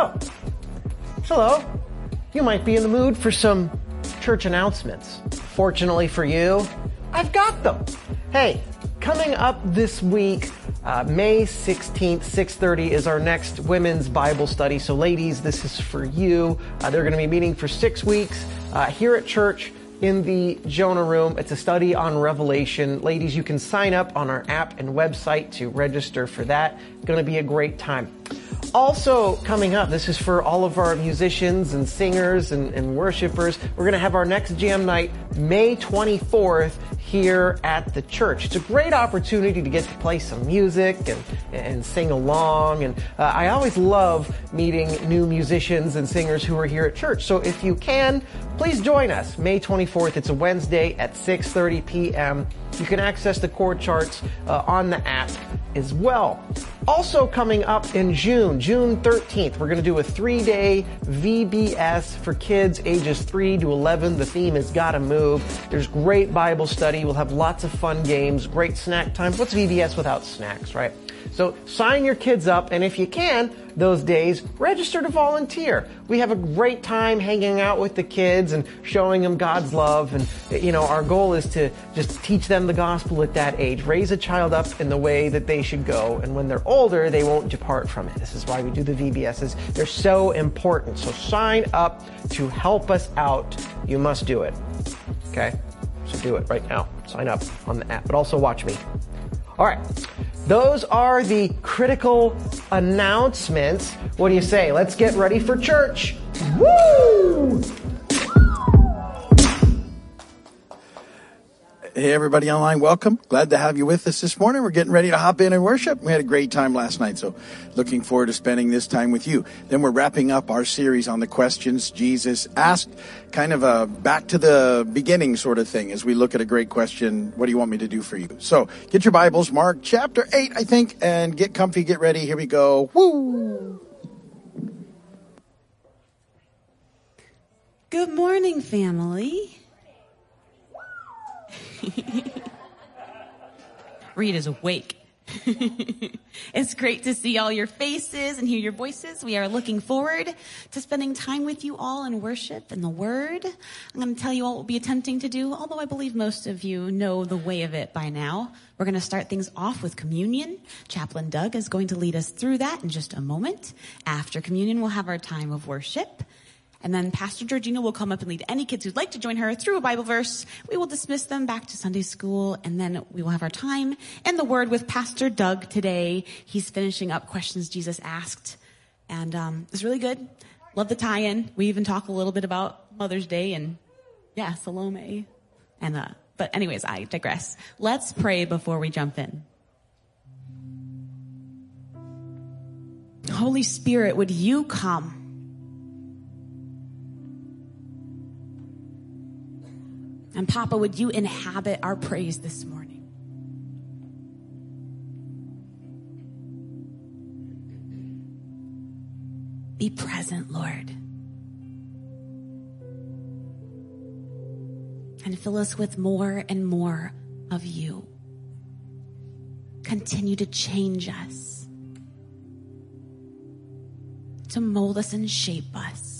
Oh, hello. You might be in the mood for some church announcements. Fortunately for you, I've got them. Hey, coming up this week, uh, May 16th, 6.30 is our next women's Bible study. So ladies, this is for you. Uh, they're going to be meeting for six weeks uh, here at church in the Jonah room. It's a study on Revelation. Ladies, you can sign up on our app and website to register for that. To be a great time. Also coming up, this is for all of our musicians and singers and, and worshipers. We're going to have our next jam night May 24th here at the church. It's a great opportunity to get to play some music and, and sing along. And uh, I always love meeting new musicians and singers who are here at church. So if you can, please join us May 24th. It's a Wednesday at 6:30 p.m. You can access the chord charts uh, on the app as well. Also coming up in June, June 13th, we're going to do a three-day VBS for kids ages 3 to 11. The theme is Gotta Move. There's great Bible study. We'll have lots of fun games, great snack time. What's VBS without snacks, right? So sign your kids up, and if you can, those days, register to volunteer. We have a great time hanging out with the kids and showing them God's love. And, you know, our goal is to just teach them the gospel at that age, raise a child up in the way that they should go. And when they're older, they won't depart from it. This is why we do the VBSs. They're so important. So sign up to help us out. You must do it. Okay? So do it right now. Sign up on the app, but also watch me. All right. Those are the critical announcements. What do you say? Let's get ready for church. Woo! Hey, everybody online, welcome. Glad to have you with us this morning. We're getting ready to hop in and worship. We had a great time last night, so looking forward to spending this time with you. Then we're wrapping up our series on the questions Jesus asked, kind of a back to the beginning sort of thing as we look at a great question. What do you want me to do for you? So get your Bibles, Mark chapter 8, I think, and get comfy, get ready. Here we go. Woo! Good morning, family. Reed is awake. it's great to see all your faces and hear your voices. We are looking forward to spending time with you all in worship and the word. I'm going to tell you all what we'll be attempting to do, although I believe most of you know the way of it by now. We're going to start things off with communion. Chaplain Doug is going to lead us through that in just a moment. After communion, we'll have our time of worship. And then Pastor Georgina will come up and lead any kids who'd like to join her through a Bible verse. We will dismiss them back to Sunday school and then we will have our time and the word with Pastor Doug today. He's finishing up questions Jesus asked and, um, it's really good. Love the tie-in. We even talk a little bit about Mother's Day and yeah, Salome. And, uh, but anyways, I digress. Let's pray before we jump in. Holy Spirit, would you come? And Papa, would you inhabit our praise this morning? Be present, Lord. And fill us with more and more of you. Continue to change us, to mold us and shape us.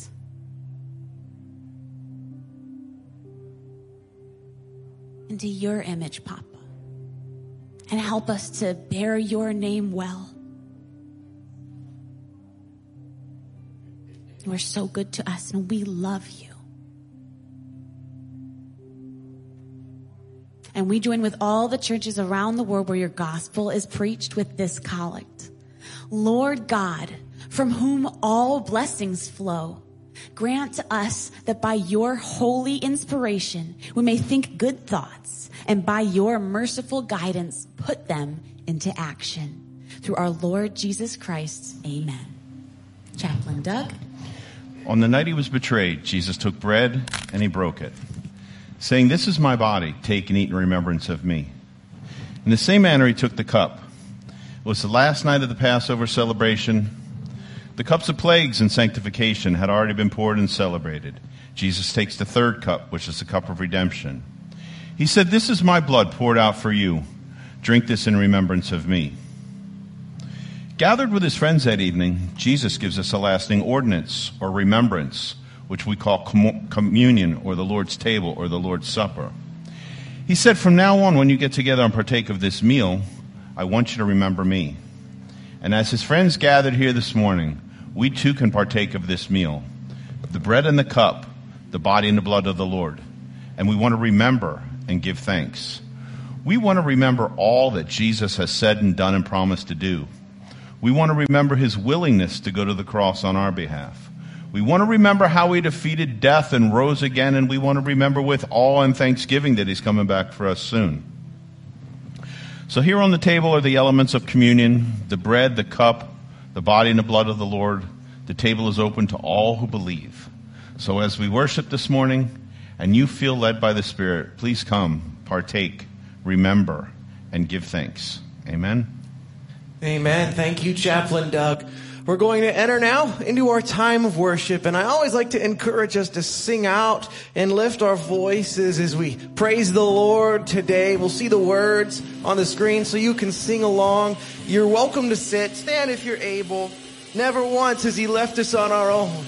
Into your image, Papa. And help us to bear your name well. You are so good to us and we love you. And we join with all the churches around the world where your gospel is preached with this collect. Lord God, from whom all blessings flow, grant to us that by your holy inspiration, we may think good thoughts and by your merciful guidance, put them into action. Through our Lord Jesus Christ, amen. Chaplain Doug. On the night he was betrayed, Jesus took bread and he broke it, saying, This is my body, take and eat in remembrance of me. In the same manner, he took the cup. It was the last night of the Passover celebration. The cups of plagues and sanctification had already been poured and celebrated. Jesus takes the third cup, which is the cup of redemption. He said, This is my blood poured out for you. Drink this in remembrance of me. Gathered with his friends that evening, Jesus gives us a lasting ordinance or remembrance, which we call com- communion or the Lord's table or the Lord's supper. He said, From now on, when you get together and partake of this meal, I want you to remember me. And as his friends gathered here this morning, we too can partake of this meal the bread and the cup, the body and the blood of the Lord. And we want to remember and give thanks. We want to remember all that Jesus has said and done and promised to do. We want to remember his willingness to go to the cross on our behalf. We want to remember how he defeated death and rose again, and we want to remember with awe and thanksgiving that he's coming back for us soon. So here on the table are the elements of communion, the bread, the cup, the body and the blood of the Lord. The table is open to all who believe. So as we worship this morning and you feel led by the Spirit, please come, partake, remember, and give thanks. Amen. Amen. Thank you, Chaplain Doug. We're going to enter now into our time of worship, and I always like to encourage us to sing out and lift our voices as we praise the Lord today. We'll see the words on the screen so you can sing along. You're welcome to sit, stand if you're able. Never once has He left us on our own.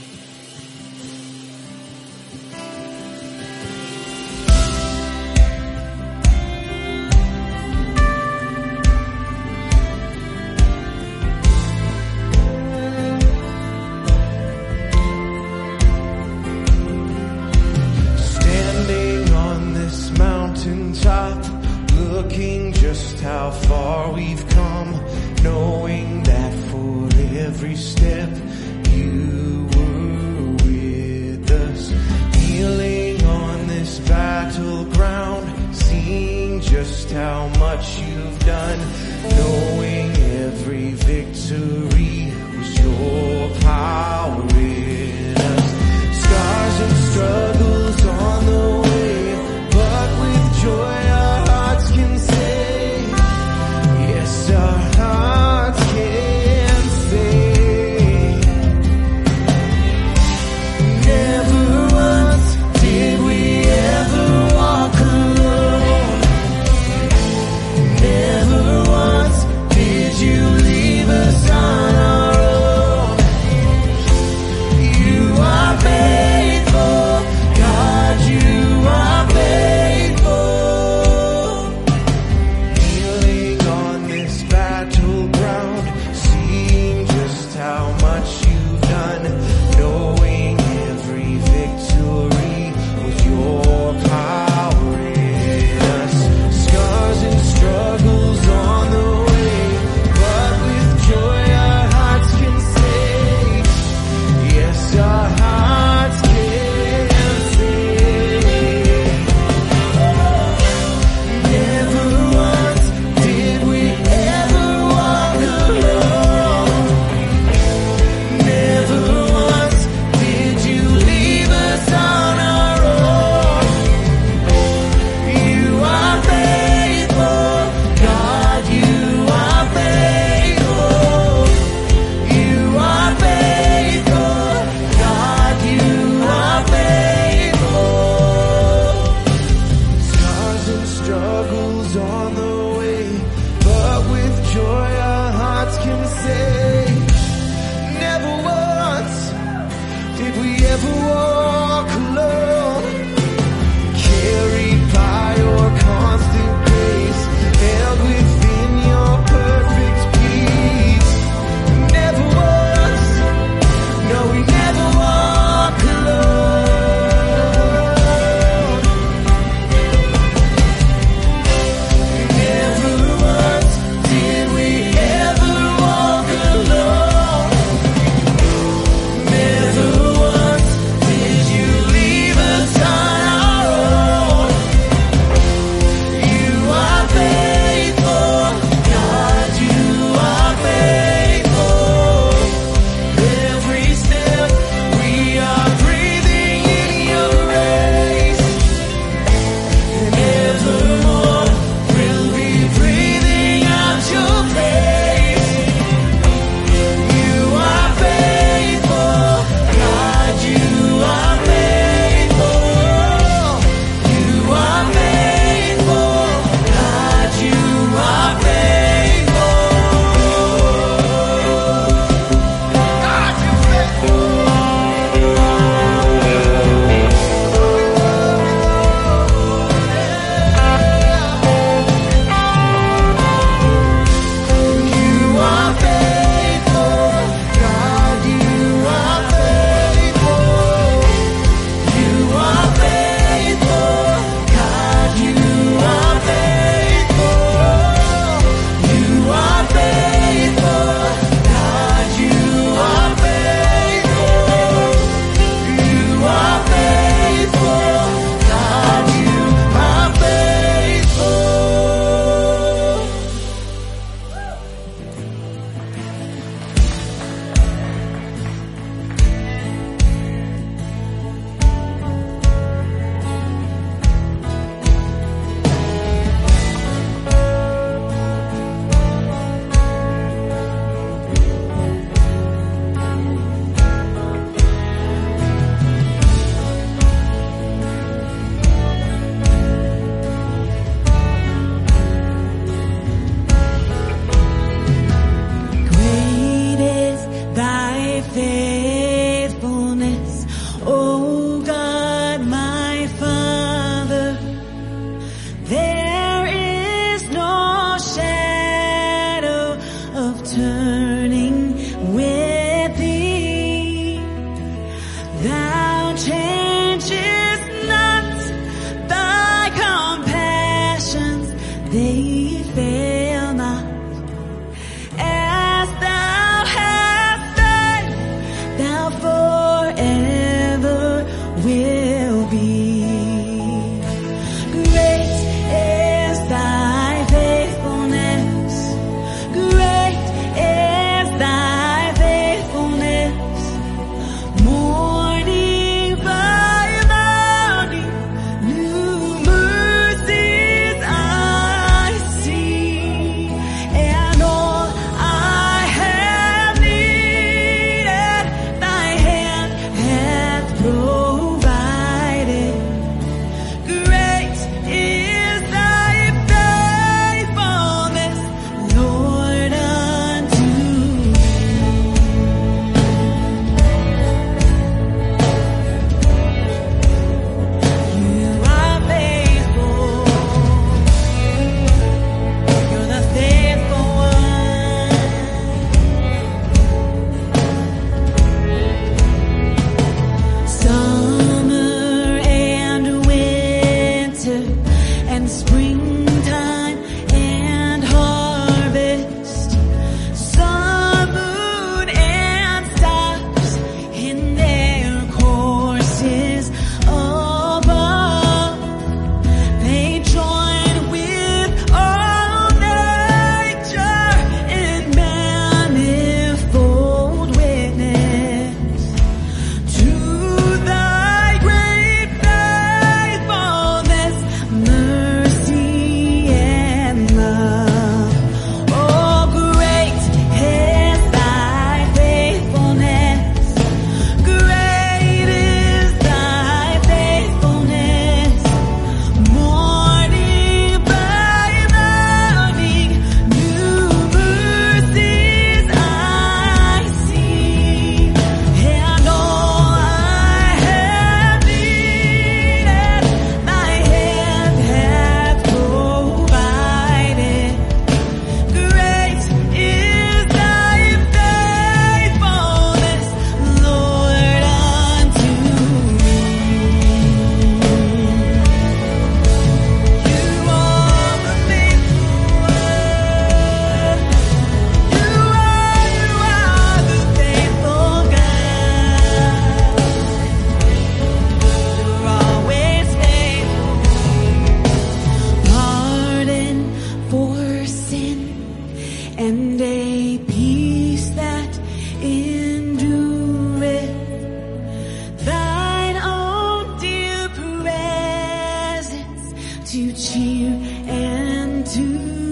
to cheer and to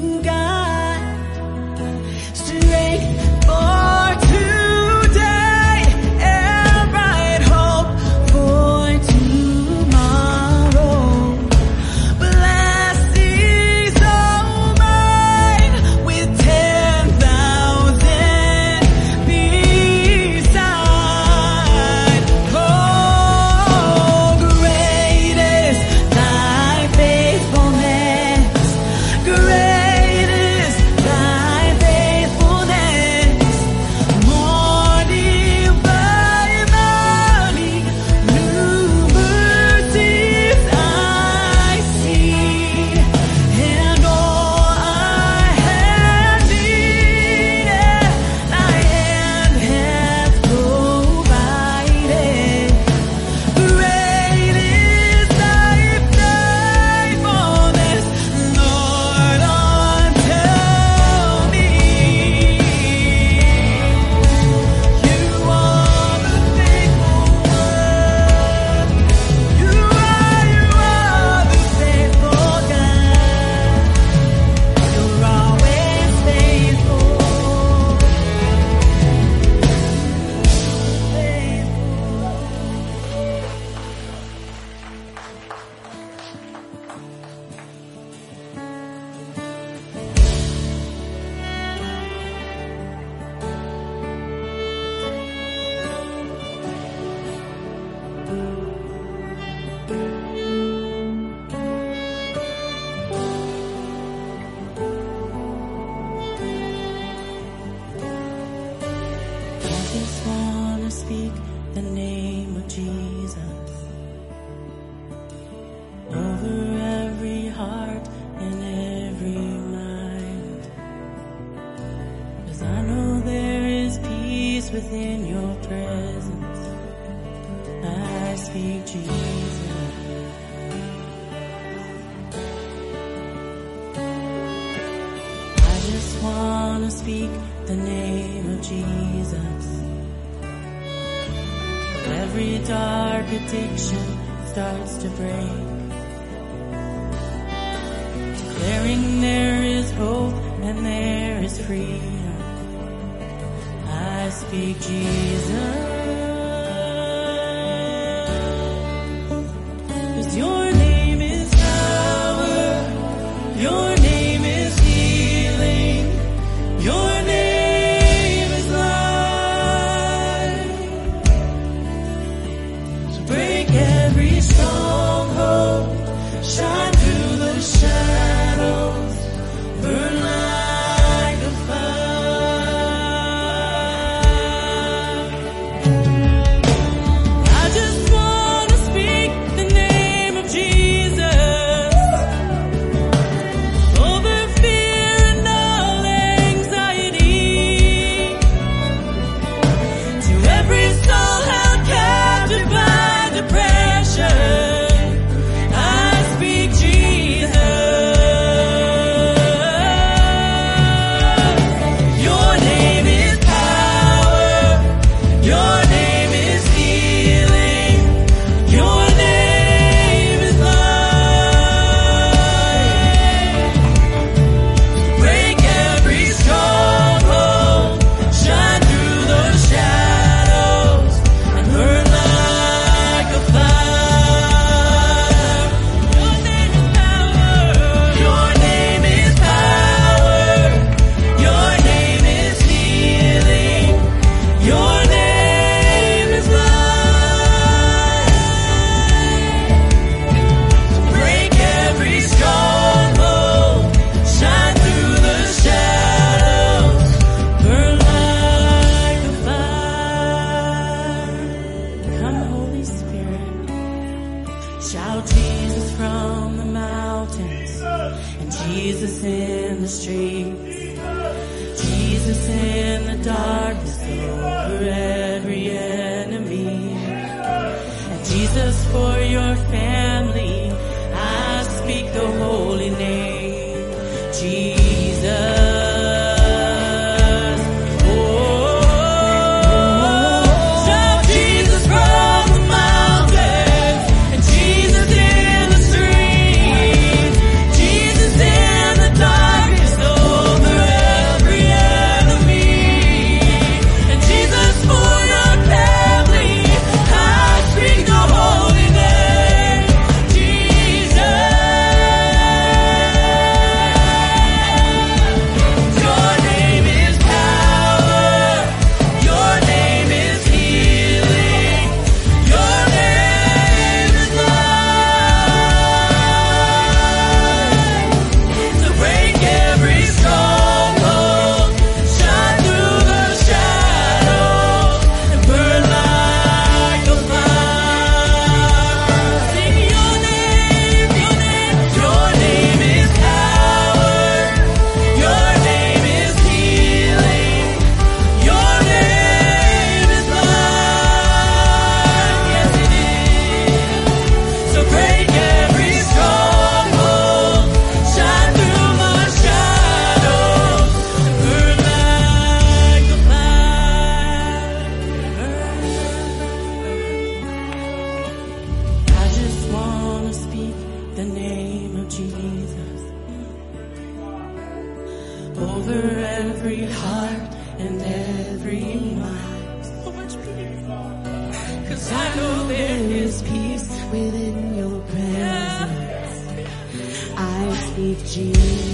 Cause I know there is peace within your presence. I speak Jesus. I just wanna speak the name of Jesus. Every dark addiction starts to break. Declaring there is hope and there is freedom. I speak Jesus. over every heart and every mind. So much. Cause I know there is peace within your presence. I speak Jesus.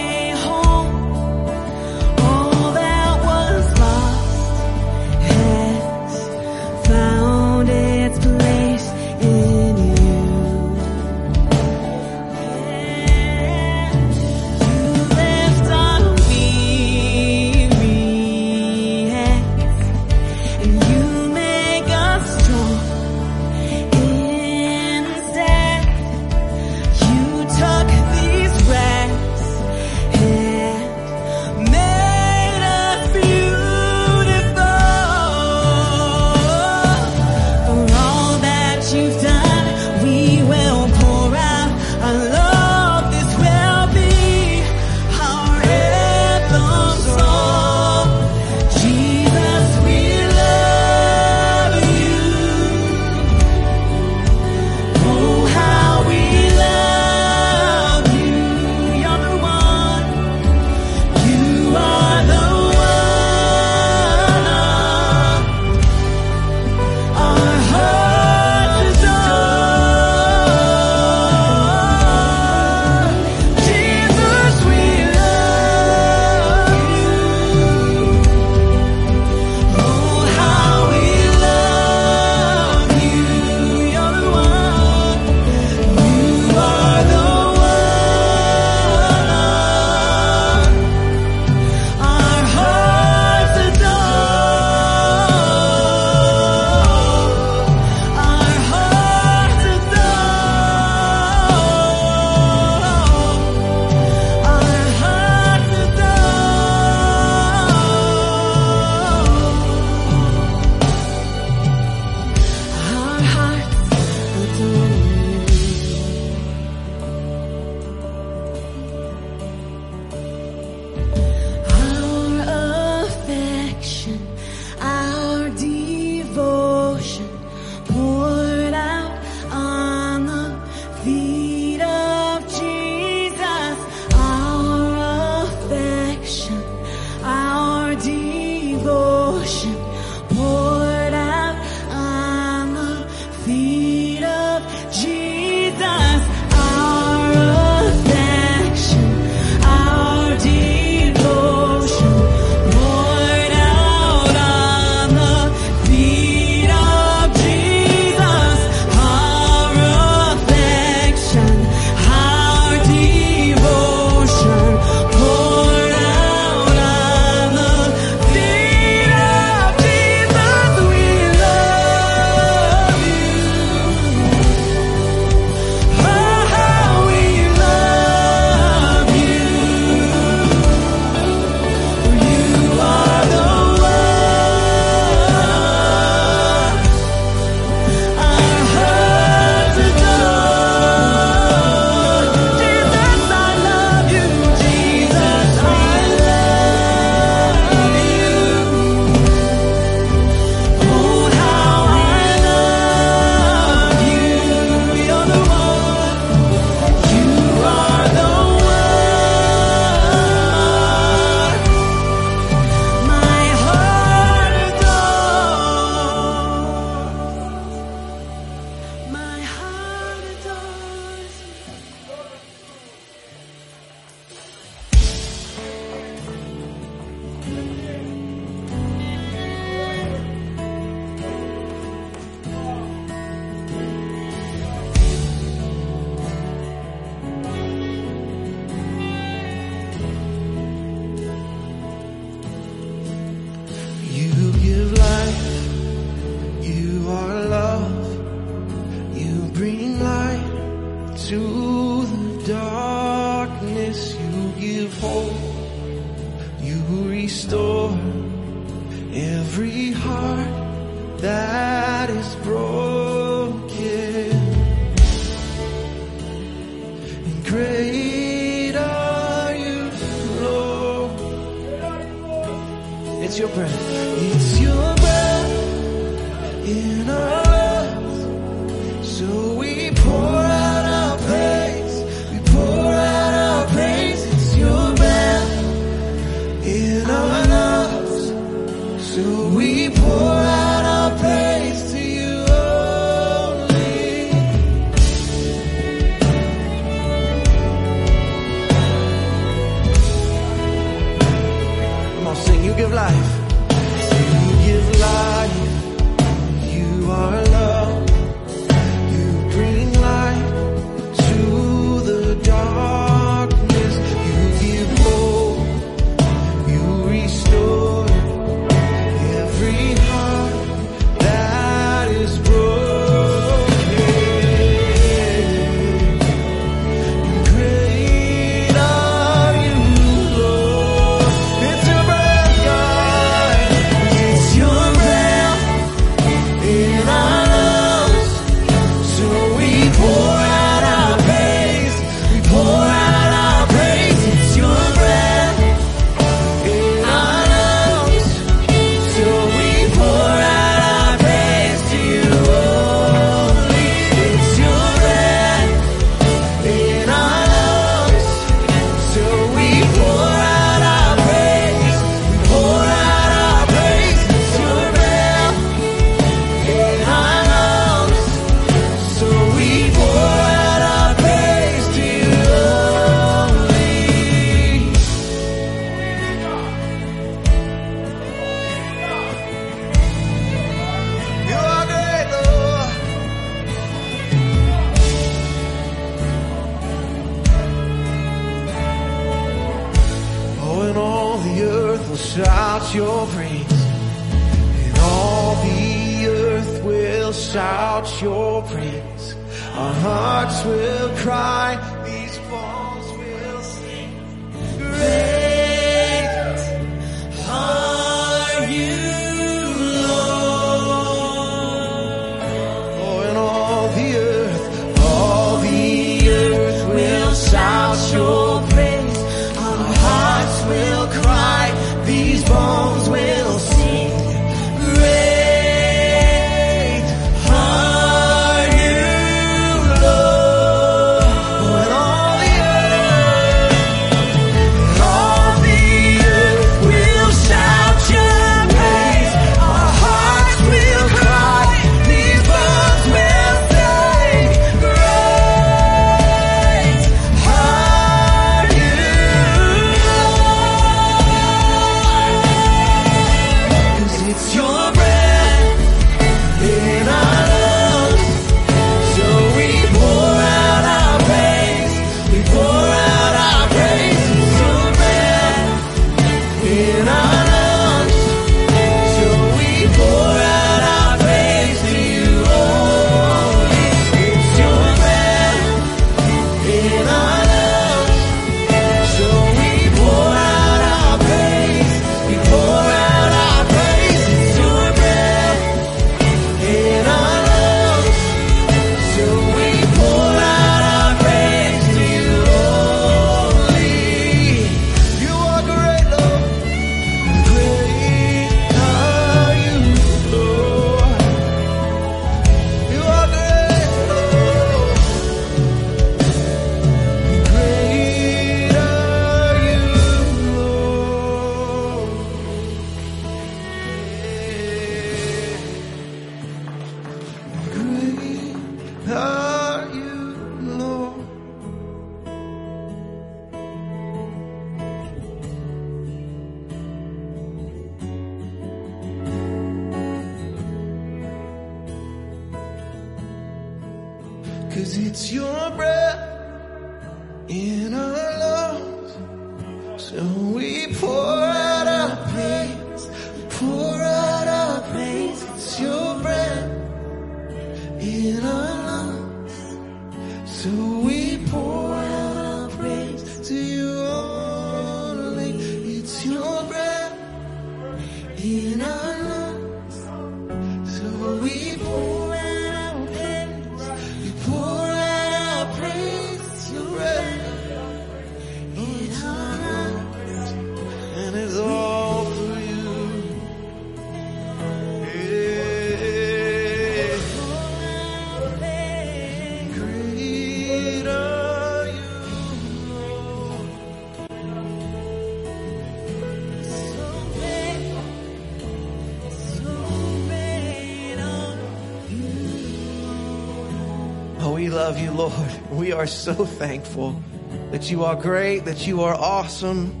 Are so thankful that you are great, that you are awesome.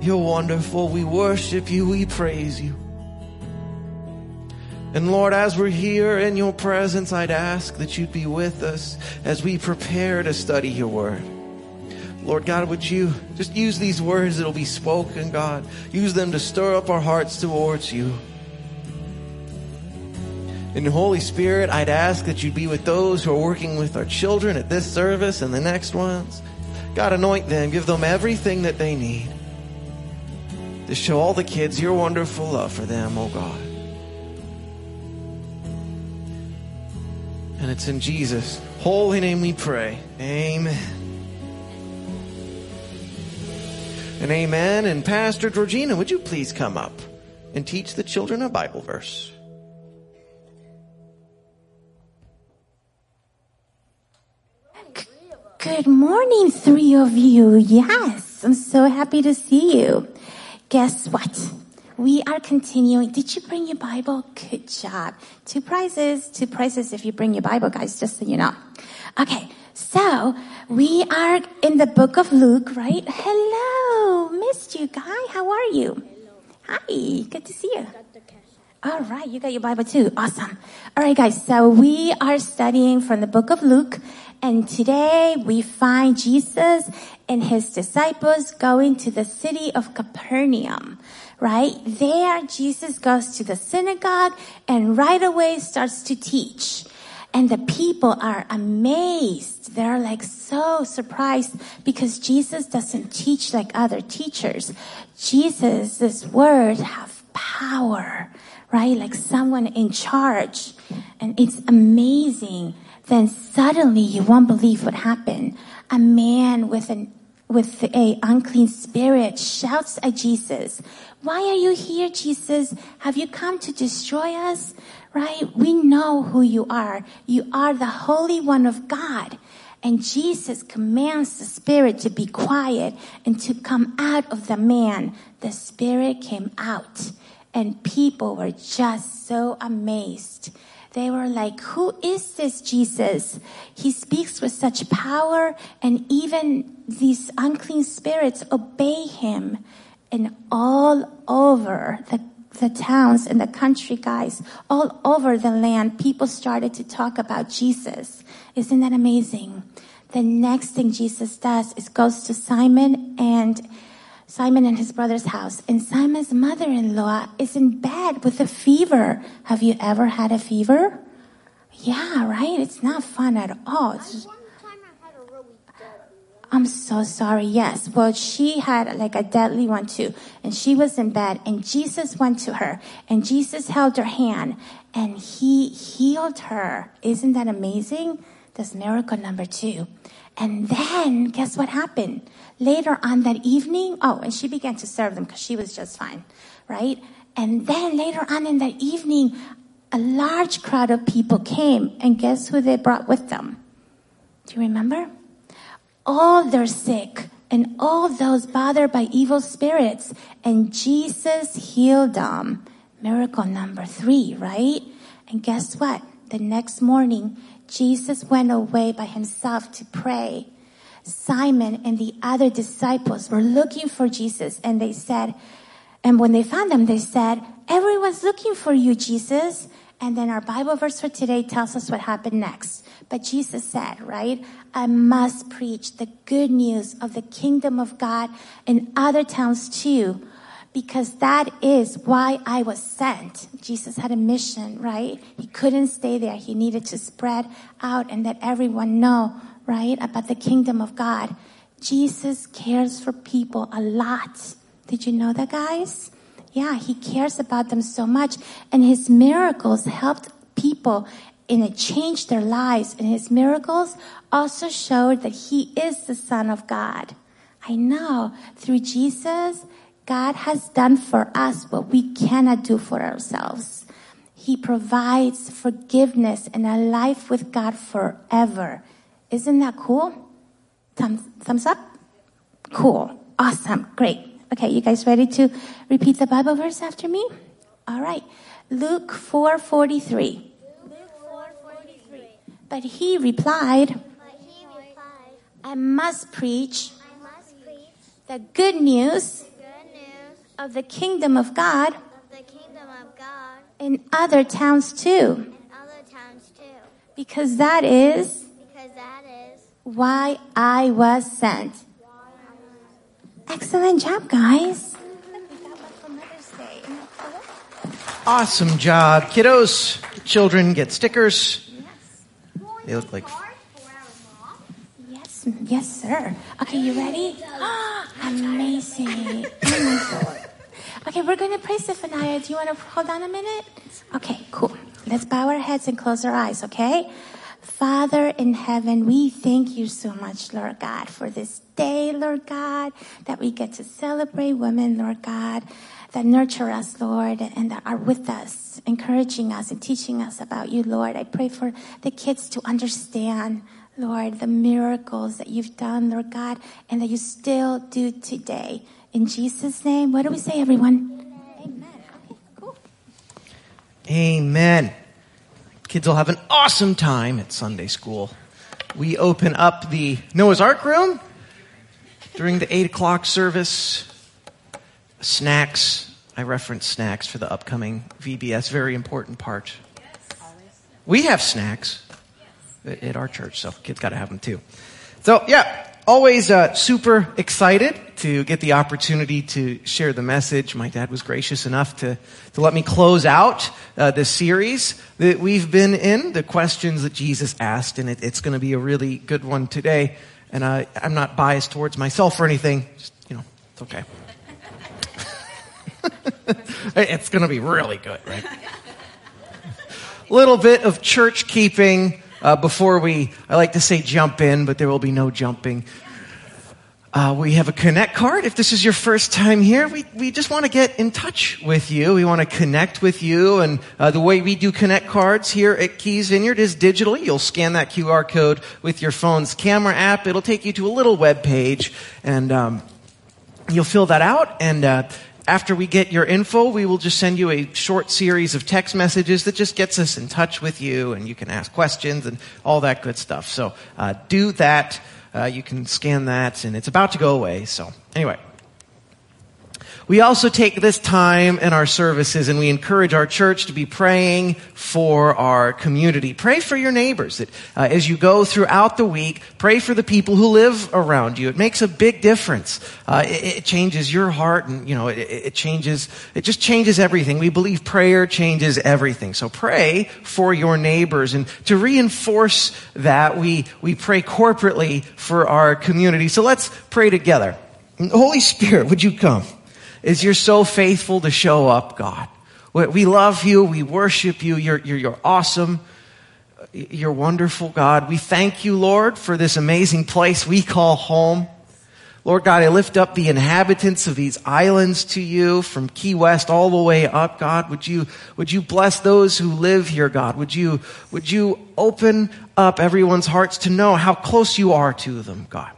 You're wonderful. We worship you. We praise you. And Lord, as we're here in your presence, I'd ask that you'd be with us as we prepare to study your word. Lord God, would you just use these words that'll be spoken, God? Use them to stir up our hearts towards you. And Holy Spirit, I'd ask that you'd be with those who are working with our children at this service and the next ones. God, anoint them, give them everything that they need to show all the kids your wonderful love for them, oh God. And it's in Jesus' holy name we pray. Amen. And amen. And Pastor Georgina, would you please come up and teach the children a Bible verse? Good morning, three of you. Yes, I'm so happy to see you. Guess what? We are continuing. Did you bring your Bible? Good job. Two prizes. Two prizes if you bring your Bible, guys, just so you know. Okay, so we are in the book of Luke, right? Hello, missed you, guy. How are you? Hello. Hi, good to see you. All right, you got your Bible too. Awesome. All right, guys. So we are studying from the book of Luke, and today we find Jesus and his disciples going to the city of Capernaum. Right there, Jesus goes to the synagogue and right away starts to teach. And the people are amazed. They're like so surprised because Jesus doesn't teach like other teachers. Jesus' words have power, right? Like someone in charge. And it's amazing. Then suddenly you won't believe what happened. A man with an with a unclean spirit shouts at Jesus, why are you here, Jesus? Have you come to destroy us? Right? We know who you are. You are the Holy One of God. And Jesus commands the spirit to be quiet and to come out of the man. The spirit came out and people were just so amazed. They were like, who is this Jesus? He speaks with such power and even these unclean spirits obey him. And all over the, the towns and the country guys, all over the land, people started to talk about Jesus. Isn't that amazing? The next thing Jesus does is goes to Simon and Simon and his brother's house. And Simon's mother-in-law is in bed with a fever. Have you ever had a fever? Yeah, right? It's not fun at all. I'm so sorry. Yes. Well, she had like a deadly one too. And she was in bed and Jesus went to her and Jesus held her hand and he healed her. Isn't that amazing? That's miracle number two. And then guess what happened? Later on that evening, oh, and she began to serve them because she was just fine, right? And then later on in that evening, a large crowd of people came and guess who they brought with them? Do you remember? all their sick and all those bothered by evil spirits and Jesus healed them. Miracle number three, right? And guess what? The next morning, Jesus went away by himself to pray. Simon and the other disciples were looking for Jesus and they said, and when they found him, they said, everyone's looking for you, Jesus. And then our Bible verse for today tells us what happened next. But Jesus said, right? I must preach the good news of the kingdom of God in other towns too, because that is why I was sent. Jesus had a mission, right? He couldn't stay there. He needed to spread out and let everyone know, right? About the kingdom of God. Jesus cares for people a lot. Did you know that, guys? Yeah, he cares about them so much. And his miracles helped people and it changed their lives. And his miracles also showed that he is the son of God. I know through Jesus, God has done for us what we cannot do for ourselves. He provides forgiveness and a life with God forever. Isn't that cool? Thumbs, thumbs up? Cool. Awesome. Great. Okay, you guys ready to repeat the Bible verse after me? All right. Luke 4:43. But he replied, But he replied, I must preach I must preach the good news of the kingdom of God of the kingdom of God in other towns too, other towns too, because that is because that is why I was sent. Excellent job, guys. Awesome job, kiddos. Children get stickers. Yes. They look like Yes, yes, sir. Okay, you ready? Amazing. Oh my God. Okay, we're going to pray, Zephaniah. Do you want to hold on a minute? Okay, cool. Let's bow our heads and close our eyes, okay? Father in heaven, we thank you so much, Lord God, for this day, Lord God, that we get to celebrate women, Lord God, that nurture us, Lord, and that are with us, encouraging us and teaching us about you, Lord. I pray for the kids to understand, Lord, the miracles that you've done, Lord God, and that you still do today. In Jesus' name, what do we say, everyone? Amen. Okay, cool. Amen. Kids will have an awesome time at Sunday school. We open up the Noah's Ark room during the 8 o'clock service. Snacks. I reference snacks for the upcoming VBS, very important part. We have snacks at at our church, so kids got to have them too. So, yeah, always uh, super excited to get the opportunity to share the message. My dad was gracious enough to, to let me close out uh, the series that we've been in, the questions that Jesus asked, and it, it's going to be a really good one today. And uh, I'm not biased towards myself or anything. Just, you know, it's okay. it's going to be really good, right? little bit of church keeping uh, before we, I like to say jump in, but there will be no jumping. Uh, we have a connect card. If this is your first time here, we, we just want to get in touch with you. We want to connect with you. And uh, the way we do connect cards here at Keys Vineyard is digitally. You'll scan that QR code with your phone's camera app. It'll take you to a little web page, and um, you'll fill that out. And uh, after we get your info, we will just send you a short series of text messages that just gets us in touch with you, and you can ask questions and all that good stuff. So uh, do that. Uh, you can scan that, and it's about to go away. So anyway. We also take this time in our services and we encourage our church to be praying for our community. Pray for your neighbors. That, uh, as you go throughout the week, pray for the people who live around you. It makes a big difference. Uh, it, it changes your heart and, you know, it, it changes, it just changes everything. We believe prayer changes everything. So pray for your neighbors. And to reinforce that, we, we pray corporately for our community. So let's pray together. Holy Spirit, would you come? Is you're so faithful to show up, God. We- love you. We worship you. You're, you're, you're awesome. You're wonderful, God. We thank you, Lord, for this amazing place we call home. Lord God, I lift up the inhabitants of these islands to you from Key West all the way up, God. Would you, would you bless those who live here, God? Would you, would you open up everyone's hearts to know how close you are to them, God?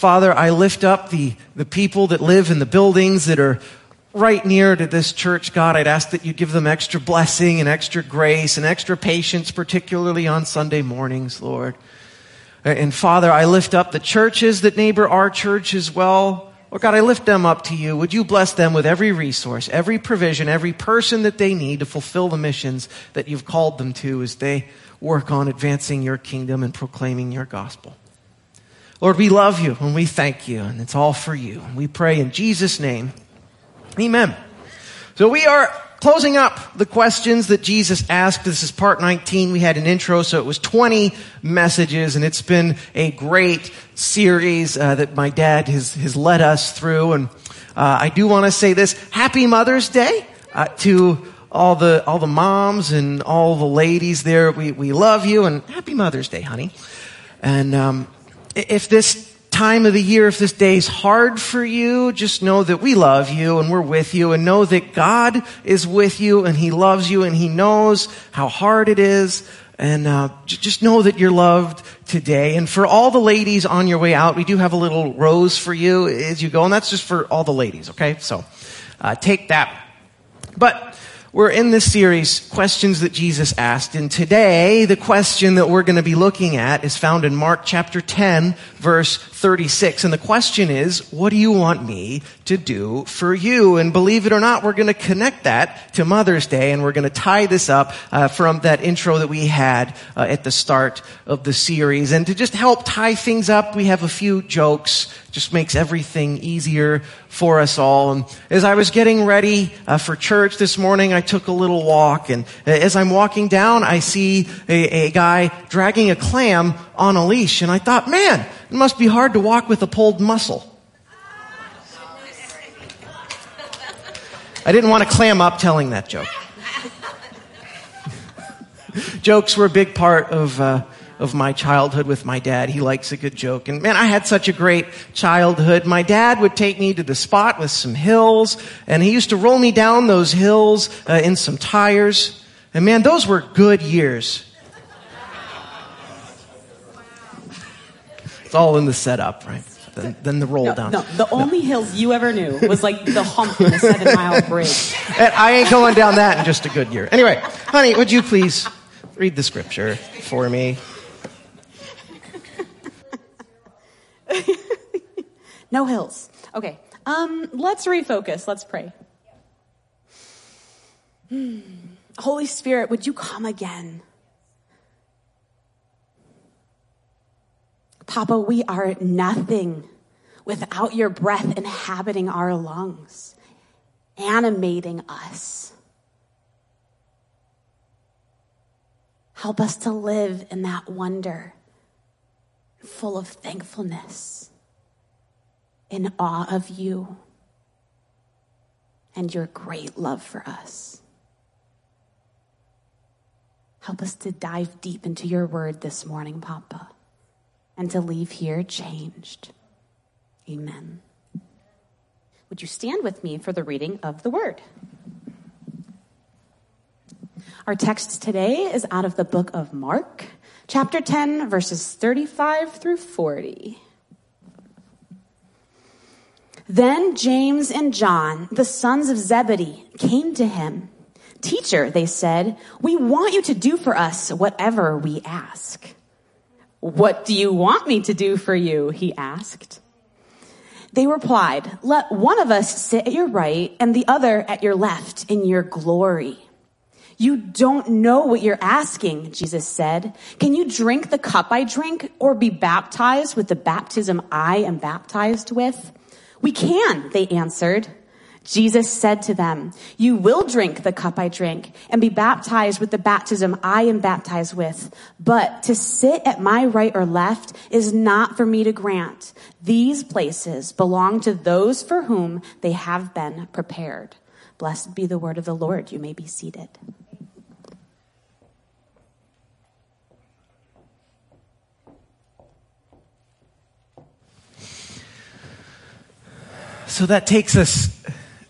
Father, I lift up the, the people that live in the buildings that are right near to this church, God. I'd ask that you give them extra blessing and extra grace and extra patience, particularly on Sunday mornings, Lord. And Father, I lift up the churches that neighbor our church as well. Lord God, I lift them up to you. Would you bless them with every resource, every provision, every person that they need to fulfill the missions that you've called them to as they work on advancing your kingdom and proclaiming your gospel. Lord, we love you and we thank you, and it's all for you. We pray in Jesus' name. Amen. So we are closing up the questions that Jesus asked. This is part 19. We had an intro, so it was 20 messages, and it's been a great series uh, that my dad has, has led us through. And uh, I do want to say this: Happy Mother's Day uh, to all the all the moms and all the ladies there. We we love you and Happy Mother's Day, honey. And um, if this time of the year, if this day is hard for you, just know that we love you and we're with you and know that God is with you and He loves you and He knows how hard it is. And uh, just know that you're loved today. And for all the ladies on your way out, we do have a little rose for you as you go. And that's just for all the ladies, okay? So uh, take that. But we're in this series, Questions That Jesus Asked. And today, the question that we're going to be looking at is found in Mark chapter 10, verse 36. And the question is, what do you want me to do for you? And believe it or not, we're going to connect that to Mother's Day and we're going to tie this up uh, from that intro that we had uh, at the start of the series. And to just help tie things up, we have a few jokes. Just makes everything easier for us all. And as I was getting ready uh, for church this morning, I took a little walk. And as I'm walking down, I see a, a guy dragging a clam on a leash. And I thought, man, it must be hard to walk with a pulled muscle. I didn't want to clam up telling that joke. Jokes were a big part of uh, of my childhood with my dad. He likes a good joke, and man, I had such a great childhood. My dad would take me to the spot with some hills, and he used to roll me down those hills uh, in some tires. And man, those were good years. It's all in the setup, right? Then, then the roll No, down. no, the only hills you ever knew was like the hump in the seven mile bridge. And I ain't going down that in just a good year. Anyway, honey, would you please read the scripture for me? No hills. Okay. Um, let's refocus. Let's pray. Hmm. Holy Spirit, would you come again? Papa, we are nothing without your breath inhabiting our lungs, animating us. Help us to live in that wonder, full of thankfulness in awe of you and your great love for us. Help us to dive deep into your word this morning, Papa, and to leave here changed. Amen. Would you stand with me for the reading of the word? Our text today is out of the book of Mark, chapter 10, verses 35 through 40. Then James and John, the sons of Zebedee, came to him. Teacher, they said, we want you to do for us whatever we ask. What do you want me to do for you? He asked. They replied, let one of us sit at your right and the other at your left in your glory. You don't know what you're asking, Jesus said. Can you drink the cup I drink or be baptized with the baptism I am baptized with? We can, they answered. Jesus said to them, you will drink the cup I drink and be baptized with the baptism I am baptized with. But to sit at my right or left is not for me to grant. These places belong to those for whom they have been prepared. Blessed be the word of the Lord. You may be seated. So that takes us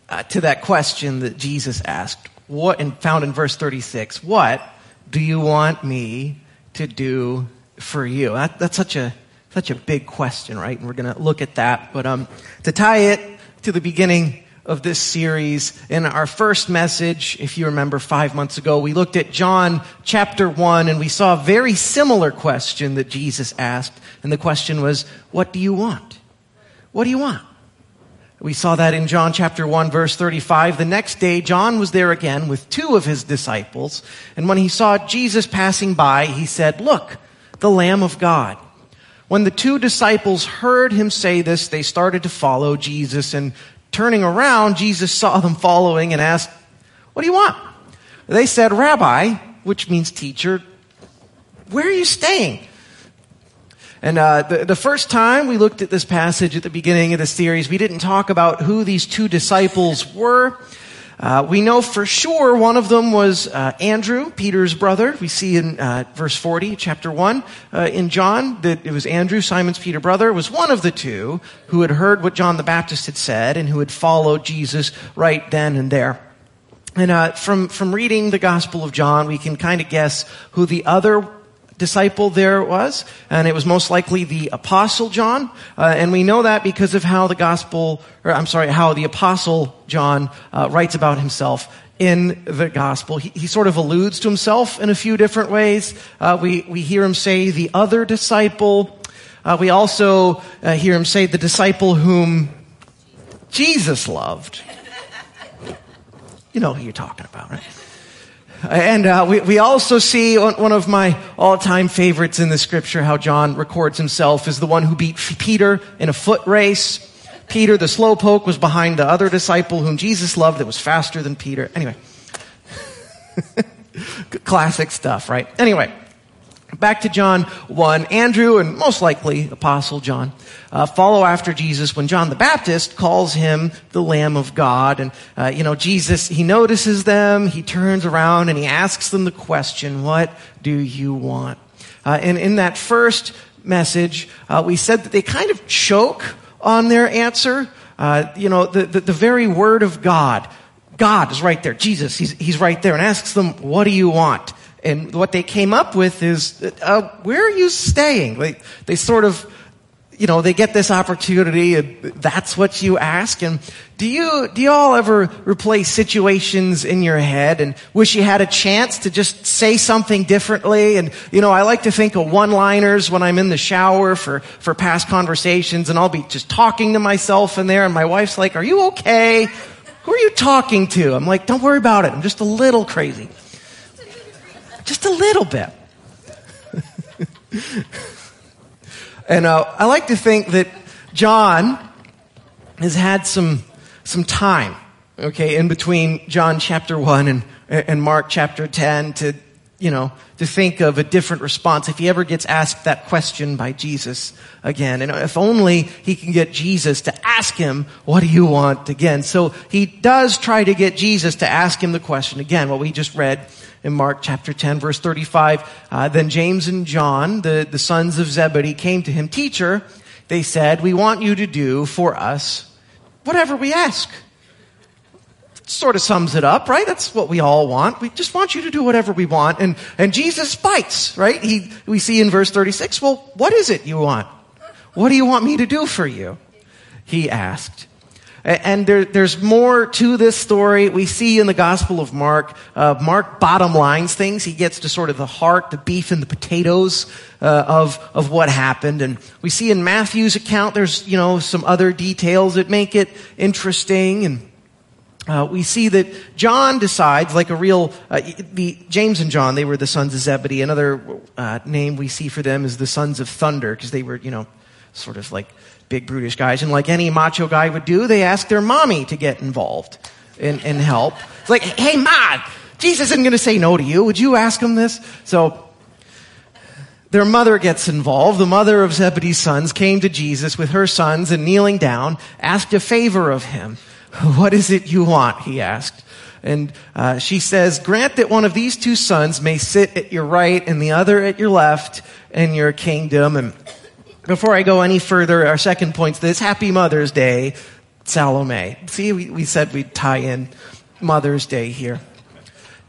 uh, to that question that Jesus asked, what, and found in verse 36. What do you want me to do for you? That, that's such a, such a big question, right? And we're going to look at that. But, um, to tie it to the beginning of this series, in our first message, if you remember five months ago, we looked at John chapter one and we saw a very similar question that Jesus asked. And the question was, what do you want? What do you want? We saw that in John chapter 1 verse 35. The next day, John was there again with two of his disciples. And when he saw Jesus passing by, he said, look, the Lamb of God. When the two disciples heard him say this, they started to follow Jesus and turning around, Jesus saw them following and asked, what do you want? They said, Rabbi, which means teacher, where are you staying? And uh, the, the first time we looked at this passage at the beginning of the series, we didn't talk about who these two disciples were. Uh, we know for sure one of them was uh, Andrew, Peter's brother. We see in uh, verse 40, chapter 1, uh, in John, that it was Andrew, Simon's Peter brother, was one of the two who had heard what John the Baptist had said and who had followed Jesus right then and there. And uh, from, from reading the Gospel of John, we can kind of guess who the other disciple there was, and it was most likely the apostle John. Uh, and we know that because of how the gospel, or I'm sorry, how the apostle John uh, writes about himself in the gospel. He, he, sort of alludes to himself in a few different ways. Uh, we, we hear him say the other disciple. Uh, we also uh, hear him say the disciple whom Jesus loved. You know who you're talking about, right? And uh, we, we also see one of my all-time favorites in the scripture, how John records himself as the one who beat Peter in a foot race. Peter, the slowpoke, was behind the other disciple whom Jesus loved that was faster than Peter. Anyway. Classic stuff, right? Anyway. Back to John 1. Andrew and most likely Apostle John uh, follow after Jesus when John the Baptist calls him the Lamb of God. And, uh, you know, Jesus, he notices them, he turns around and he asks them the question, what do you want? Uh, and in that first message, uh, we said that they kind of choke on their answer. Uh, you know, the, the, the very word of God, God is right there. Jesus, he's, he's right there and asks them, what do you want? And what they came up with is, uh, where are you staying? Like, they sort of, you know, they get this opportunity and that's what you ask. And do you, do you all ever replay situations in your head and wish you had a chance to just say something differently? And, you know, I like to think of one-liners when I'm in the shower for, for past conversations and I'll be just talking to myself in there and my wife's like, are you okay? Who are you talking to? I'm like, don't worry about it. I'm just a little crazy. Just a little bit. and uh, I like to think that John has had some some time, okay, in between John chapter one and and Mark chapter ten to you know to think of a different response if he ever gets asked that question by Jesus again. And if only he can get Jesus to ask him, "What do you want?" again. So he does try to get Jesus to ask him the question again. What we just read in Mark chapter 10 verse 35. Uh, then James and John, the, the sons of Zebedee, came to him. Teacher, they said, we want you to do for us whatever we ask. Sort of sums it up, right? That's what we all want. We just want you to do whatever we want. And, and Jesus bites, right? He, we see in verse 36, well, what is it you want? What do you want me to do for you? He asked. And there, there's more to this story. We see in the Gospel of Mark, uh, Mark bottom lines things. He gets to sort of the heart, the beef and the potatoes uh, of of what happened. And we see in Matthew's account, there's you know some other details that make it interesting. And uh, we see that John decides, like a real uh, the James and John, they were the sons of Zebedee. Another uh, name we see for them is the sons of thunder, because they were you know sort of like big brutish guys. And like any macho guy would do, they ask their mommy to get involved and, and help. It's like, hey, ma, Jesus isn't going to say no to you. Would you ask him this? So their mother gets involved. The mother of Zebedee's sons came to Jesus with her sons and kneeling down, asked a favor of him. What is it you want? He asked. And uh, she says, grant that one of these two sons may sit at your right and the other at your left in your kingdom. And before I go any further, our second point is this Happy Mother's Day, Salome. See, we, we said we'd tie in Mother's Day here.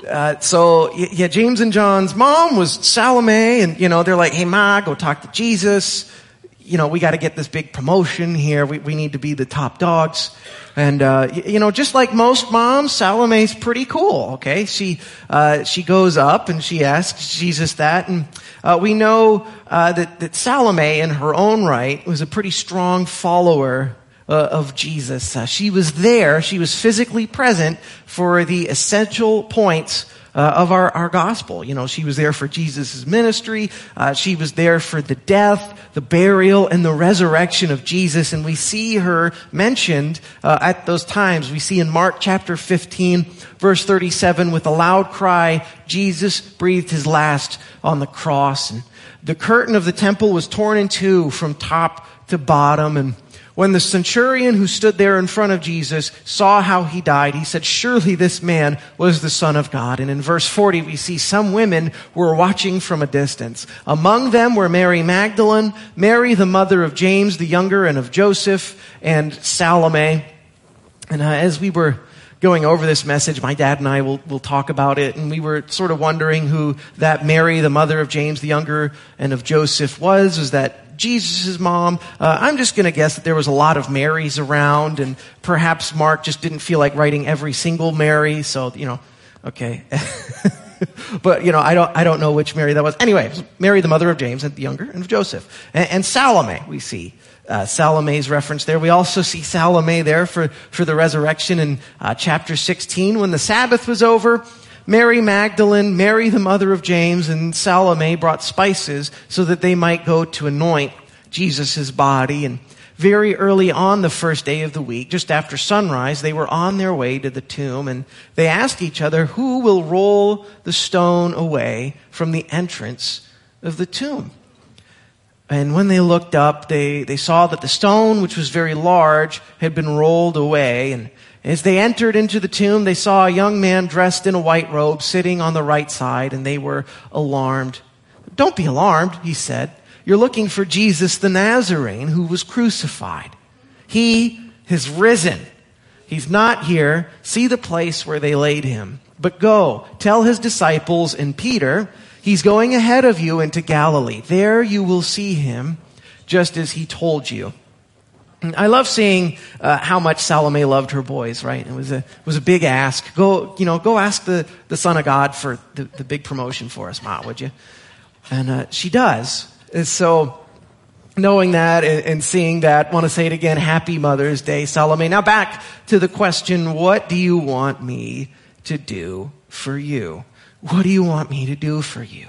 Uh, so yeah, James and John's mom was Salome, and you know they're like, "Hey, ma, go talk to Jesus." You know, we got to get this big promotion here. We we need to be the top dogs, and uh, you know, just like most moms, Salome's pretty cool. Okay, she uh, she goes up and she asks Jesus that, and uh, we know uh, that, that Salome, in her own right, was a pretty strong follower uh, of Jesus. Uh, she was there, she was physically present for the essential points uh, of our, our gospel. You know, she was there for Jesus' ministry. Uh, she was there for the death, the burial, and the resurrection of Jesus. And we see her mentioned uh, at those times. We see in Mark chapter 15, verse 37, with a loud cry, Jesus breathed his last on the cross. And the curtain of the temple was torn in two from top to bottom. And when the centurion who stood there in front of Jesus saw how he died, he said, Surely this man was the Son of God. And in verse 40, we see some women were watching from a distance. Among them were Mary Magdalene, Mary, the mother of James the younger, and of Joseph, and Salome. And uh, as we were going over this message, my dad and I will, will talk about it, and we were sort of wondering who that Mary, the mother of James the younger, and of Joseph was. Was that Jesus' mom. Uh, I'm just going to guess that there was a lot of Marys around, and perhaps Mark just didn't feel like writing every single Mary. So you know, okay. but you know, I don't, I don't know which Mary that was. Anyway, Mary, the mother of James and the younger, and of Joseph, and, and Salome. We see. Uh, Salome's reference there. We also see Salome there for, for the resurrection in uh, chapter 16 when the Sabbath was over. Mary Magdalene, Mary the mother of James, and Salome brought spices so that they might go to anoint Jesus' body. And very early on the first day of the week, just after sunrise, they were on their way to the tomb and they asked each other, who will roll the stone away from the entrance of the tomb? And when they looked up, they, they saw that the stone, which was very large, had been rolled away. And as they entered into the tomb, they saw a young man dressed in a white robe sitting on the right side, and they were alarmed. Don't be alarmed, he said. You're looking for Jesus the Nazarene who was crucified. He has risen. He's not here. See the place where they laid him. But go, tell his disciples and Peter, he's going ahead of you into Galilee. There you will see him, just as he told you. I love seeing uh, how much Salome loved her boys. Right? It was a it was a big ask. Go, you know, go ask the the Son of God for the, the big promotion for us, Ma, would you? And uh, she does. And so, knowing that and, and seeing that, want to say it again. Happy Mother's Day, Salome. Now back to the question: What do you want me to do for you? What do you want me to do for you?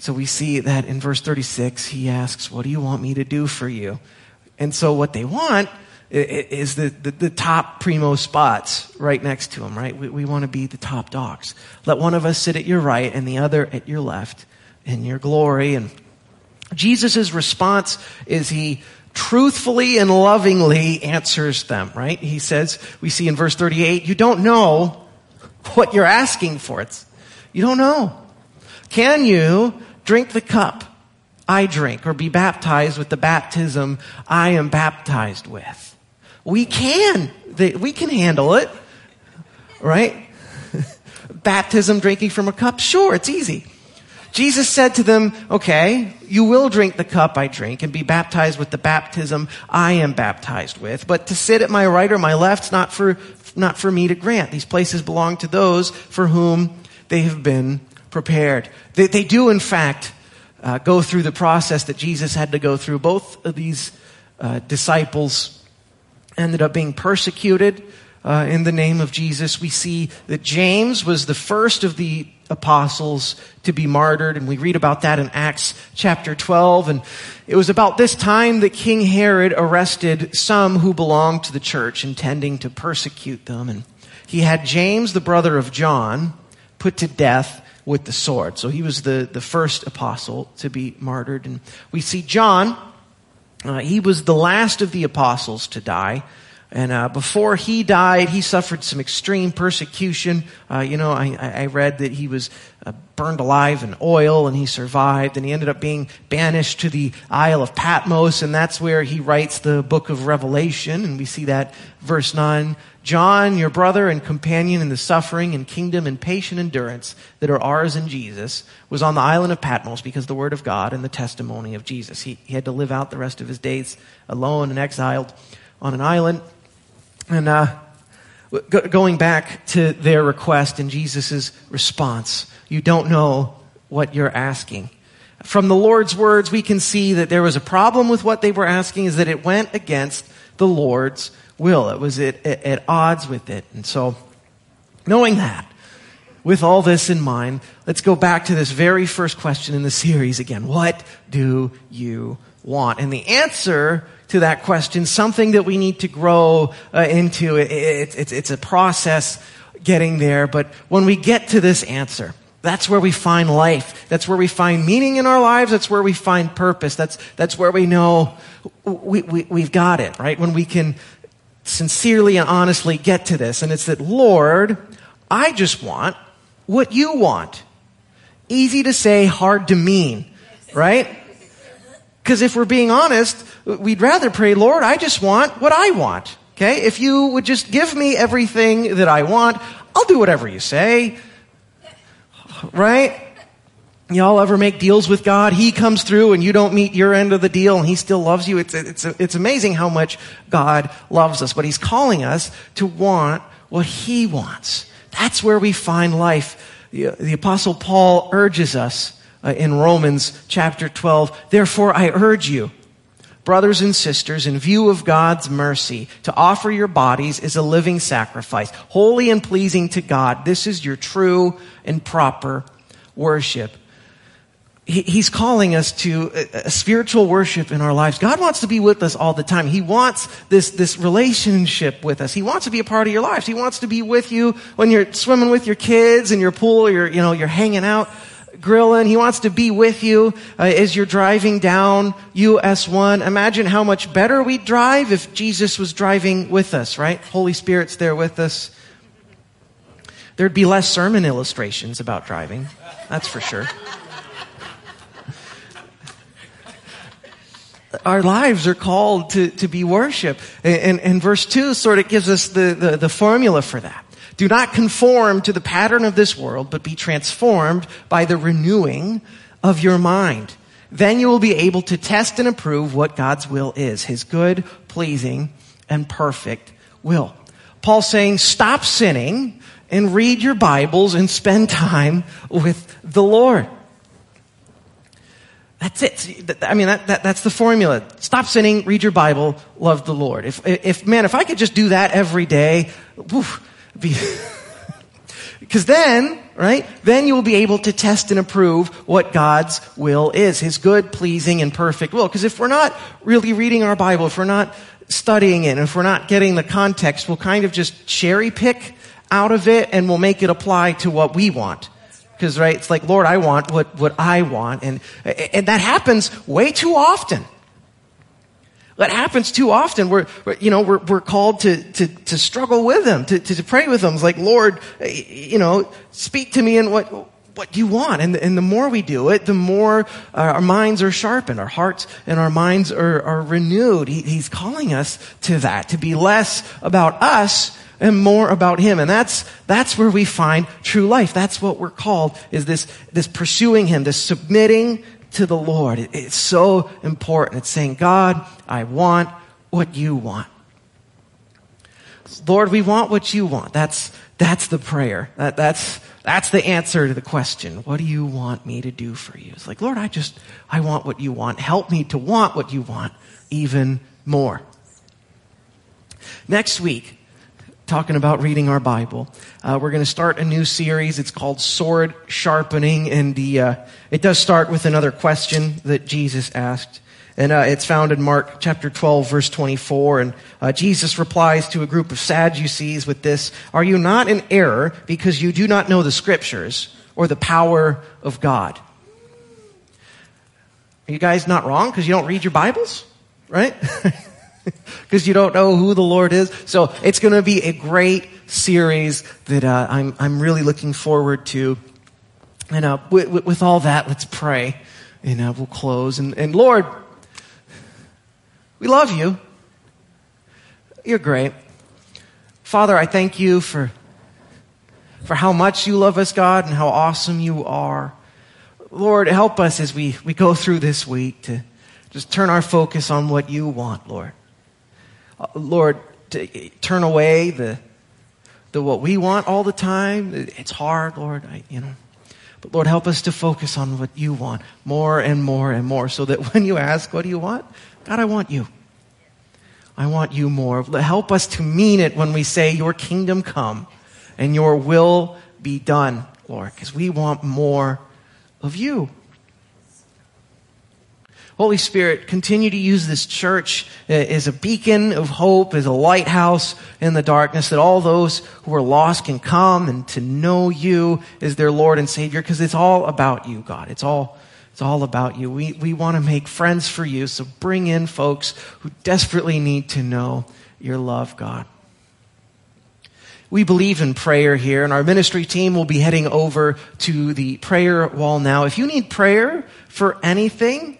So we see that in verse 36, he asks, What do you want me to do for you? And so what they want is the, the, the, top primo spots right next to them, right? We, we want to be the top dogs. Let one of us sit at your right and the other at your left in your glory. And Jesus' response is he truthfully and lovingly answers them, right? He says, we see in verse 38, you don't know what you're asking for. It's, you don't know. Can you drink the cup I drink or be baptized with the baptism I am baptized with? We can. We can handle it. Right? Baptism, drinking from a cup? Sure, it's easy. Jesus said to them, okay, you will drink the cup I drink and be baptized with the baptism I am baptized with, but to sit at my right or my left's not for, not for me to grant. These places belong to those for whom they have been prepared. They, they do, in fact, uh, go through the process that Jesus had to go through. Both of these uh, disciples ended up being persecuted uh, in the name of Jesus. We see that James was the first of the apostles to be martyred, and we read about that in Acts chapter 12. And it was about this time that King Herod arrested some who belonged to the church, intending to persecute them. And he had James, the brother of John, put to death with the sword. So he was the, the first apostle to be martyred. And we see John, uh, he was the last of the apostles to die. And uh, before he died, he suffered some extreme persecution. Uh, you know, I, I, read that he was uh, burned alive in oil and he survived. And he ended up being banished to the Isle of Patmos. And that's where he writes the book of Revelation. And we see that verse 9. John, your brother and companion in the suffering and kingdom and patient endurance that are ours in Jesus, was on the island of Patmos because the word of God and the testimony of Jesus. He, he had to live out the rest of his days alone and exiled on an island. And uh, go, going back to their request and Jesus' response, you don't know what you're asking. From the Lord's words, we can see that there was a problem with what they were asking, is that it went against the Lord's will. It was at, at, at odds with it. And so, knowing that, with all this in mind, let's go back to this very first question in the series again. What do you want? And the answer to that question, something that we need to grow uh, into. It, it, it's, it's a process getting there, but when we get to this answer, that's where we find life. That's where we find meaning in our lives. That's where we find purpose. That's, that's where we know we, we, we've got it, right? When we can sincerely and honestly get to this. And it's that, Lord, I just want what you want. Easy to say, hard to mean, right? Because if we're being honest, we'd rather pray, Lord, I just want what I want. Okay? If you would just give me everything that I want, I'll do whatever you say. Right? Y'all ever make deals with God? He comes through and you don't meet your end of the deal and he still loves you. It's, it's, it's amazing how much God loves us, but he's calling us to want what he wants. That's where we find life. The, the apostle Paul urges us uh, in Romans chapter 12, therefore I urge you, brothers and sisters, in view of God's mercy, to offer your bodies as a living sacrifice, holy and pleasing to God. This is your true and proper worship. He- He's calling us to a, spiritual worship in our lives. God wants to be with us all the time. He wants this, this relationship with us. He wants to be a part of your lives. He wants to be with you when you're swimming with your kids in your pool, you're, you know, you're hanging out grilling. He wants to be with you uh, as you're driving down US 1. Imagine how much better we'd drive if Jesus was driving with us, right? Holy Spirit's there with us. There'd be less sermon illustrations about driving. That's for sure. Our lives are called to, to be worship. And, and, verse 2 sort of gives us the, the, the formula for that. Do not conform to the pattern of this world, but be transformed by the renewing of your mind. Then you will be able to test and approve what God's will is, His good, pleasing, and perfect will. Paul's saying, stop sinning and read your Bibles and spend time with the Lord. That's it. I mean, that, that, that's the formula. Stop sinning, read your Bible, love the Lord. If, if, man, if I could just do that every day, because then, right, then you will be able to test and approve what God's will is, His good, pleasing, and perfect will. Because if we're not really reading our Bible, if we're not studying it, and if we're not getting the context, we'll kind of just cherry pick out of it and we'll make it apply to what we want. Because, right, it's like, Lord, I want what, what I want. And, and that happens way too often. That happens too often. We're, you know, we're, we're called to, to, to struggle with them, to, to, to pray with them. It's like, Lord, you know, speak to me in what, what you want. And, and the more we do it, the more our minds are sharpened, our hearts and our minds are, are renewed. He, he's calling us to that, to be less about us and more about him. And that's, that's where we find true life. That's what we're called is this, this pursuing him, this submitting to the Lord. It- it's so important. It's saying, God, I want what you want. Lord, we want what you want. That's, that's the prayer. That, that's, that's the answer to the question. What do you want me to do for you? It's like, Lord, I just, I want what you want. Help me to want what you want even more. Next week, talking about reading our Bible. Uh, we're going to start a new series. It's called Sword Sharpening, and the uh, it does start with another question that Jesus asked, and uh, it's found in Mark chapter twelve, verse twenty-four. And uh, Jesus replies to a group of Sadducees with this: "Are you not in error because you do not know the Scriptures or the power of God?" Are you guys not wrong because you don't read your Bibles, right? because you don't know who the Lord is. So it's going to be a great series that uh, I'm, I'm really looking forward to. And uh, with, with, all that, let's pray. And uh, we'll close. And, and Lord, we love you. You're great. Father, I thank you for, for how much you love us, God, and how awesome you are. Lord, help us as we, we go through this week to just turn our focus on what you want, Lord. Lord, turn away the, the what we want all the time. It's hard, Lord, I, you know. But Lord, help us to focus on what you want more and more and more so that when you ask, what do you want? God, I want you. I want you more. Help us to mean it when we say, Your kingdom come and your will be done, Lord, because we want more of you. Holy Spirit, continue to use this church uh, as a beacon of hope, as a lighthouse in the darkness, that all those who are lost can come and to know you as their Lord and Savior, because it's all about you, God. It's all, it's all about you. We, we want to make friends for you, so bring in folks who desperately need to know your love, God. We believe in prayer here, and our ministry team will be heading over to the prayer wall now. If you need prayer for anything,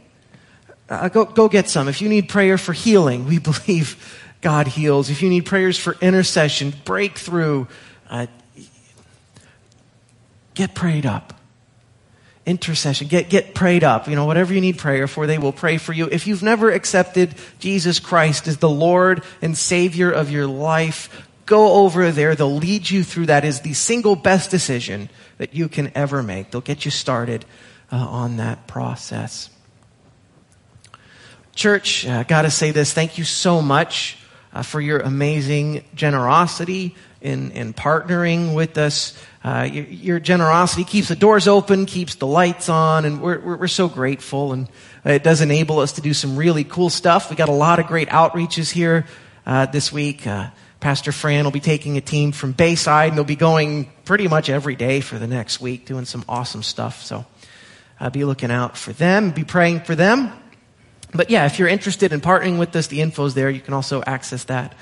uh, go, go get some. If you need prayer for healing, we believe God heals. If you need prayers for intercession, breakthrough, uh, get prayed up. Intercession, get, get prayed up. You know, whatever you need prayer for, they will pray for you. If you've never accepted Jesus Christ as the Lord and Savior of your life, go over there. They'll lead you through that is the single best decision that you can ever make. They'll get you started uh, on that process. Church, uh, got to say this. Thank you so much uh, for your amazing generosity in, in partnering with us. Uh, your, your, generosity keeps the doors open, keeps the lights on, and we're, we're, we're so grateful. And it does enable us to do some really cool stuff. We got a lot of great outreaches here uh, this week. Uh, Pastor Fran will be taking a team from Bayside, and they'll be going pretty much every day for the next week, doing some awesome stuff. So uh, be looking out for them, be praying for them. But yeah, if you're interested in partnering with us, the info's there. You can also access that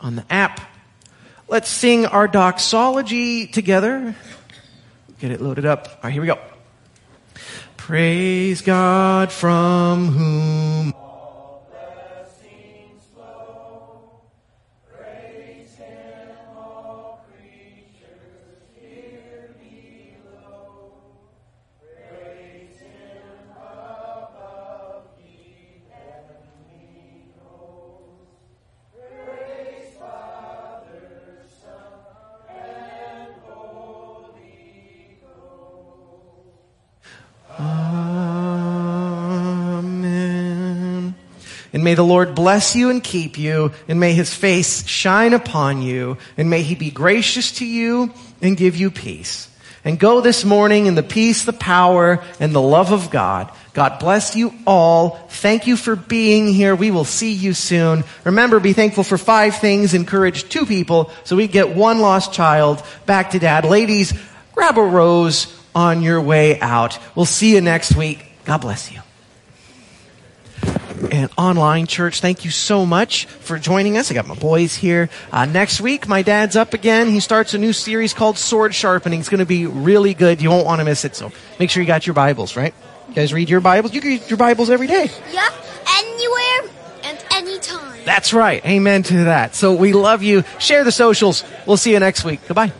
on the app. Let's sing our doxology together. Get it loaded up. All right, here we go. Praise God from whom may the Lord bless you and keep you, and may his face shine upon you, and may he be gracious to you and give you peace. And go this morning in the peace, the power, and the love of God. God bless you all. Thank you for being here. We will see you soon. Remember, be thankful for five things. Encourage two people so we get one lost child back to dad. Ladies, grab a rose on your way out. We'll see you next week. God bless you. And online church, thank you so much for joining us. I got my boys here. Uh, next week, my dad's up again. He starts a new series called Sword Sharpening. It's going to be really good. You won't want to miss it. So make sure you got your Bibles, right? You guys read your Bibles? You can read your Bibles every day. Yeah, anywhere and anytime. That's right. Amen to that. So we love you. Share the socials. We'll see you next week. Goodbye.